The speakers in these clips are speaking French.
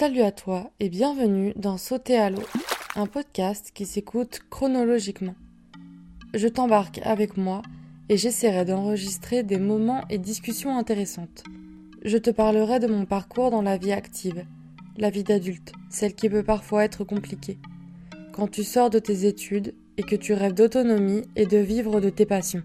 Salut à toi et bienvenue dans Sauter à l'eau, un podcast qui s'écoute chronologiquement. Je t'embarque avec moi et j'essaierai d'enregistrer des moments et discussions intéressantes. Je te parlerai de mon parcours dans la vie active, la vie d'adulte, celle qui peut parfois être compliquée. Quand tu sors de tes études et que tu rêves d'autonomie et de vivre de tes passions.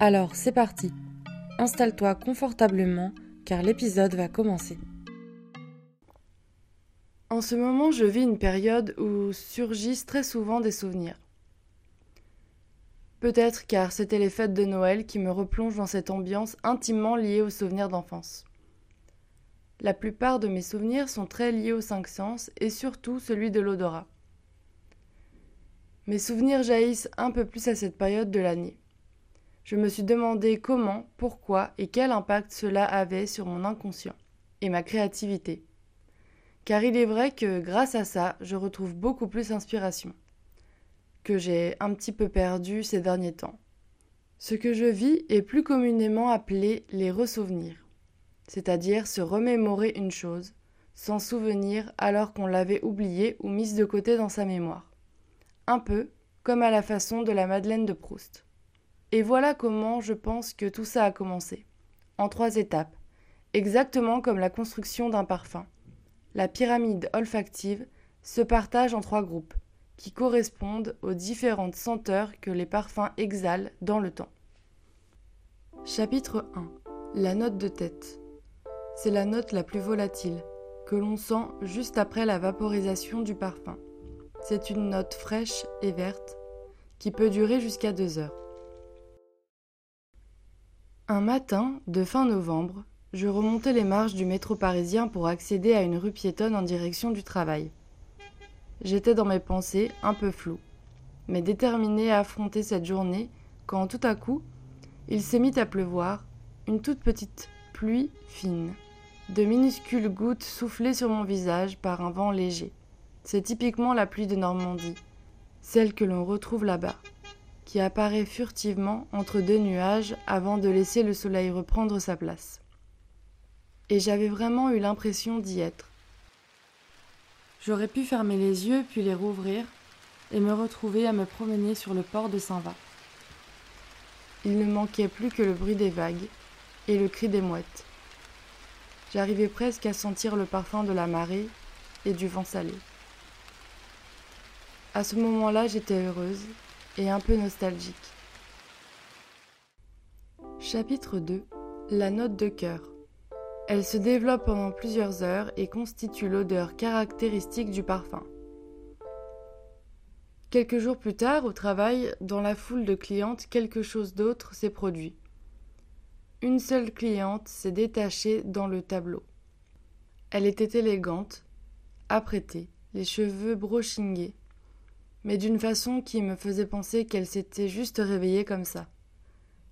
Alors c'est parti. Installe-toi confortablement car l'épisode va commencer. En ce moment, je vis une période où surgissent très souvent des souvenirs. Peut-être car c'était les fêtes de Noël qui me replongent dans cette ambiance intimement liée aux souvenirs d'enfance. La plupart de mes souvenirs sont très liés aux cinq sens et surtout celui de l'odorat. Mes souvenirs jaillissent un peu plus à cette période de l'année. Je me suis demandé comment, pourquoi et quel impact cela avait sur mon inconscient et ma créativité car il est vrai que grâce à ça, je retrouve beaucoup plus d'inspiration, que j'ai un petit peu perdu ces derniers temps. Ce que je vis est plus communément appelé les ressouvenirs, c'est-à-dire se remémorer une chose, s'en souvenir alors qu'on l'avait oubliée ou mise de côté dans sa mémoire. Un peu comme à la façon de la Madeleine de Proust. Et voilà comment je pense que tout ça a commencé, en trois étapes, exactement comme la construction d'un parfum la pyramide olfactive se partage en trois groupes, qui correspondent aux différentes senteurs que les parfums exhalent dans le temps. Chapitre 1 La note de tête. C'est la note la plus volatile, que l'on sent juste après la vaporisation du parfum. C'est une note fraîche et verte qui peut durer jusqu'à deux heures. Un matin de fin novembre, je remontais les marches du métro parisien pour accéder à une rue piétonne en direction du travail. J'étais dans mes pensées, un peu flou, mais déterminé à affronter cette journée, quand tout à coup, il s'est mis à pleuvoir, une toute petite pluie fine. De minuscules gouttes soufflées sur mon visage par un vent léger. C'est typiquement la pluie de Normandie, celle que l'on retrouve là-bas, qui apparaît furtivement entre deux nuages avant de laisser le soleil reprendre sa place et j'avais vraiment eu l'impression d'y être. J'aurais pu fermer les yeux puis les rouvrir et me retrouver à me promener sur le port de Saint-Va. Il ne manquait plus que le bruit des vagues et le cri des mouettes. J'arrivais presque à sentir le parfum de la marée et du vent salé. À ce moment-là, j'étais heureuse et un peu nostalgique. Chapitre 2 La note de cœur elle se développe pendant plusieurs heures et constitue l'odeur caractéristique du parfum. Quelques jours plus tard, au travail, dans la foule de clientes, quelque chose d'autre s'est produit. Une seule cliente s'est détachée dans le tableau. Elle était élégante, apprêtée, les cheveux brochingués, mais d'une façon qui me faisait penser qu'elle s'était juste réveillée comme ça,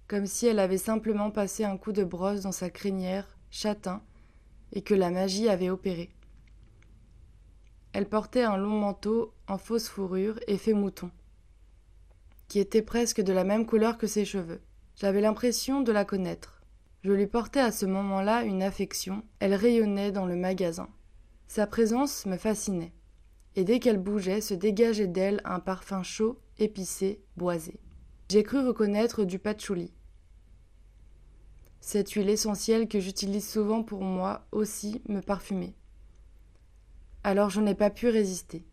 comme si elle avait simplement passé un coup de brosse dans sa crinière châtain, et que la magie avait opéré. Elle portait un long manteau en fausse fourrure et fait mouton, qui était presque de la même couleur que ses cheveux. J'avais l'impression de la connaître. Je lui portais à ce moment-là une affection, elle rayonnait dans le magasin. Sa présence me fascinait, et dès qu'elle bougeait se dégageait d'elle un parfum chaud, épicé, boisé. J'ai cru reconnaître du patchouli, cette huile essentielle que j'utilise souvent pour moi aussi me parfumer. Alors je n'ai pas pu résister.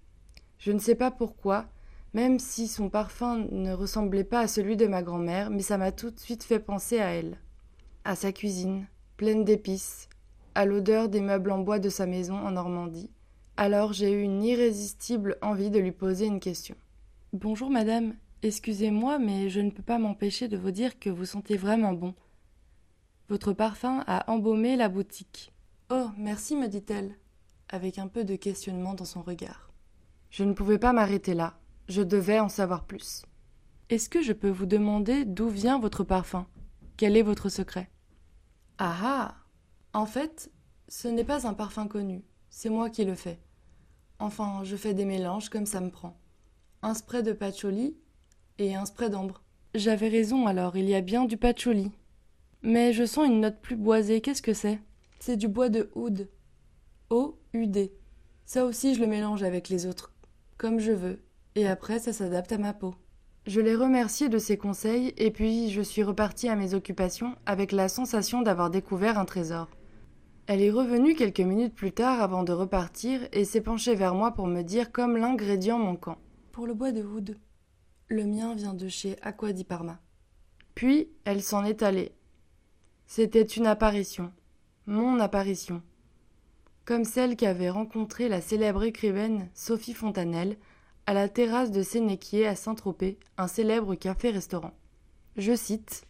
Je ne sais pas pourquoi, même si son parfum ne ressemblait pas à celui de ma grand-mère, mais ça m'a tout de suite fait penser à elle, à sa cuisine, pleine d'épices, à l'odeur des meubles en bois de sa maison en Normandie. Alors j'ai eu une irrésistible envie de lui poser une question. Bonjour madame, excusez-moi, mais je ne peux pas m'empêcher de vous dire que vous sentez vraiment bon. Votre parfum a embaumé la boutique. Oh, merci, me dit-elle, avec un peu de questionnement dans son regard. Je ne pouvais pas m'arrêter là. Je devais en savoir plus. Est-ce que je peux vous demander d'où vient votre parfum? Quel est votre secret? Ah ah En fait, ce n'est pas un parfum connu. C'est moi qui le fais. Enfin, je fais des mélanges comme ça me prend. Un spray de patchouli et un spray d'ambre. J'avais raison alors, il y a bien du patchouli. Mais je sens une note plus boisée. Qu'est-ce que c'est? C'est du bois de oud. O-U-D. UD. Ça aussi, je le mélange avec les autres, comme je veux, et après, ça s'adapte à ma peau. Je l'ai remercié de ses conseils, et puis je suis repartie à mes occupations avec la sensation d'avoir découvert un trésor. Elle est revenue quelques minutes plus tard avant de repartir et s'est penchée vers moi pour me dire comme l'ingrédient manquant. Pour le bois de oud. Le mien vient de chez Aqua di Parma. Puis elle s'en est allée. C'était une apparition. Mon apparition. Comme celle qu'avait rencontrée la célèbre écrivaine Sophie Fontanelle à la terrasse de Sénéquier à Saint-Tropez, un célèbre café-restaurant. Je cite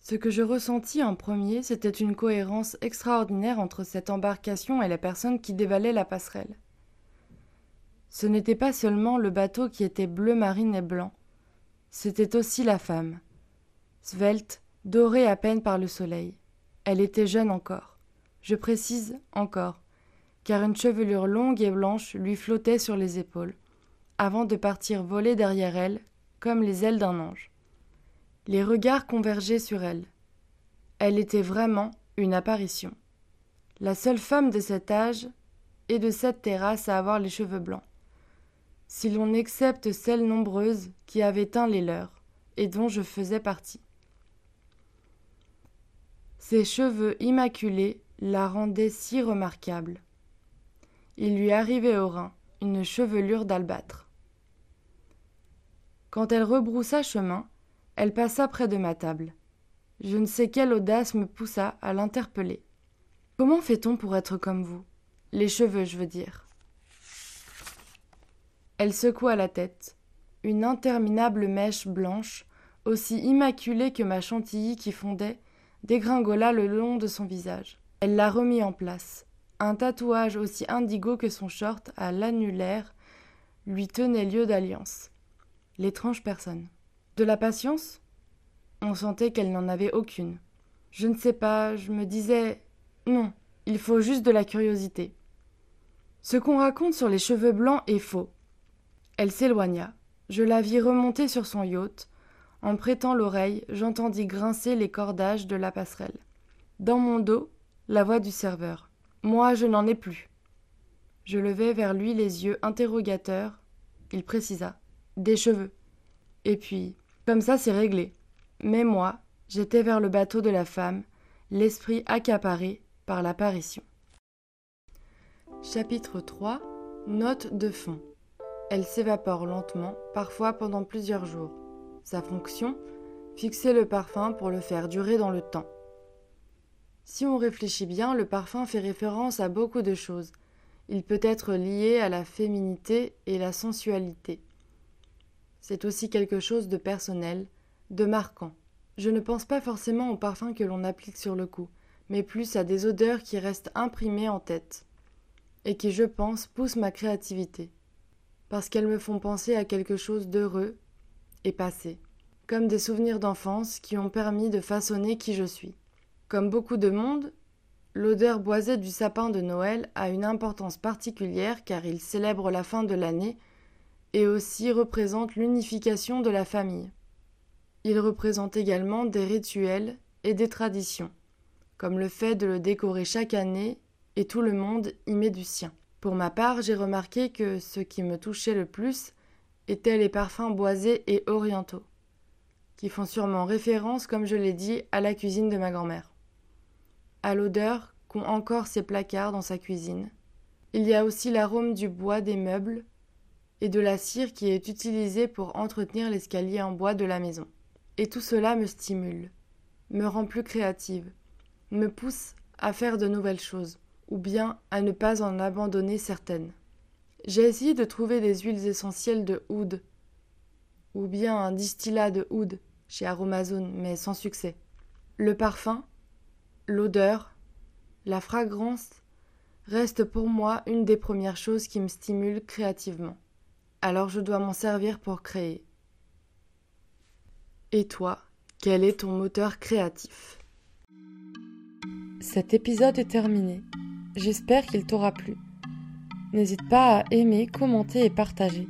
Ce que je ressentis en premier, c'était une cohérence extraordinaire entre cette embarcation et la personne qui dévalait la passerelle. Ce n'était pas seulement le bateau qui était bleu marine et blanc, c'était aussi la femme. Svelte, dorée à peine par le soleil. Elle était jeune encore. Je précise encore, car une chevelure longue et blanche lui flottait sur les épaules, avant de partir voler derrière elle, comme les ailes d'un ange. Les regards convergeaient sur elle. Elle était vraiment une apparition. La seule femme de cet âge et de cette terrasse à avoir les cheveux blancs. Si l'on excepte celles nombreuses qui avaient teint les leurs, et dont je faisais partie. Ses cheveux immaculés la rendaient si remarquable. Il lui arrivait au rein une chevelure d'albâtre. Quand elle rebroussa chemin, elle passa près de ma table. Je ne sais quelle audace me poussa à l'interpeller. Comment fait-on pour être comme vous? Les cheveux, je veux dire. Elle secoua la tête. Une interminable mèche blanche, aussi immaculée que ma chantilly qui fondait, dégringola le long de son visage. Elle la remit en place. Un tatouage aussi indigo que son short à l'annulaire lui tenait lieu d'alliance. L'étrange personne. De la patience? On sentait qu'elle n'en avait aucune. Je ne sais pas, je me disais non, il faut juste de la curiosité. Ce qu'on raconte sur les cheveux blancs est faux. Elle s'éloigna. Je la vis remonter sur son yacht. En prêtant l'oreille, j'entendis grincer les cordages de la passerelle. Dans mon dos, la voix du serveur. Moi, je n'en ai plus. Je levai vers lui les yeux interrogateurs. Il précisa. Des cheveux. Et puis, comme ça, c'est réglé. Mais moi, j'étais vers le bateau de la femme, l'esprit accaparé par l'apparition. Chapitre 3 Note de fond. Elle s'évapore lentement, parfois pendant plusieurs jours. Sa fonction? Fixer le parfum pour le faire durer dans le temps. Si on réfléchit bien, le parfum fait référence à beaucoup de choses. Il peut être lié à la féminité et la sensualité c'est aussi quelque chose de personnel, de marquant. Je ne pense pas forcément aux parfums que l'on applique sur le cou, mais plus à des odeurs qui restent imprimées en tête, et qui, je pense, poussent ma créativité, parce qu'elles me font penser à quelque chose d'heureux et passé, comme des souvenirs d'enfance qui ont permis de façonner qui je suis. Comme beaucoup de monde, l'odeur boisée du sapin de Noël a une importance particulière car il célèbre la fin de l'année et aussi représente l'unification de la famille. Il représente également des rituels et des traditions, comme le fait de le décorer chaque année et tout le monde y met du sien. Pour ma part, j'ai remarqué que ce qui me touchait le plus étaient les parfums boisés et orientaux, qui font sûrement référence, comme je l'ai dit, à la cuisine de ma grand-mère, à l'odeur qu'ont encore ses placards dans sa cuisine. Il y a aussi l'arôme du bois des meubles et de la cire qui est utilisée pour entretenir l'escalier en bois de la maison. Et tout cela me stimule, me rend plus créative, me pousse à faire de nouvelles choses, ou bien à ne pas en abandonner certaines. J'ai essayé de trouver des huiles essentielles de oud, ou bien un distillat de oud chez Aromazone, mais sans succès. Le parfum, l'odeur, la fragrance restent pour moi une des premières choses qui me stimulent créativement alors je dois m'en servir pour créer. Et toi, quel est ton moteur créatif? Cet épisode est terminé. J'espère qu'il t'aura plu. N'hésite pas à aimer, commenter et partager.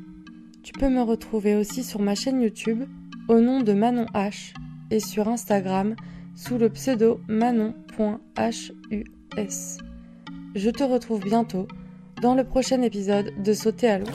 Tu peux me retrouver aussi sur ma chaîne YouTube au nom de Manon H et sur Instagram sous le pseudo manon.hus. Je te retrouve bientôt dans le prochain épisode de Sauter à l'eau.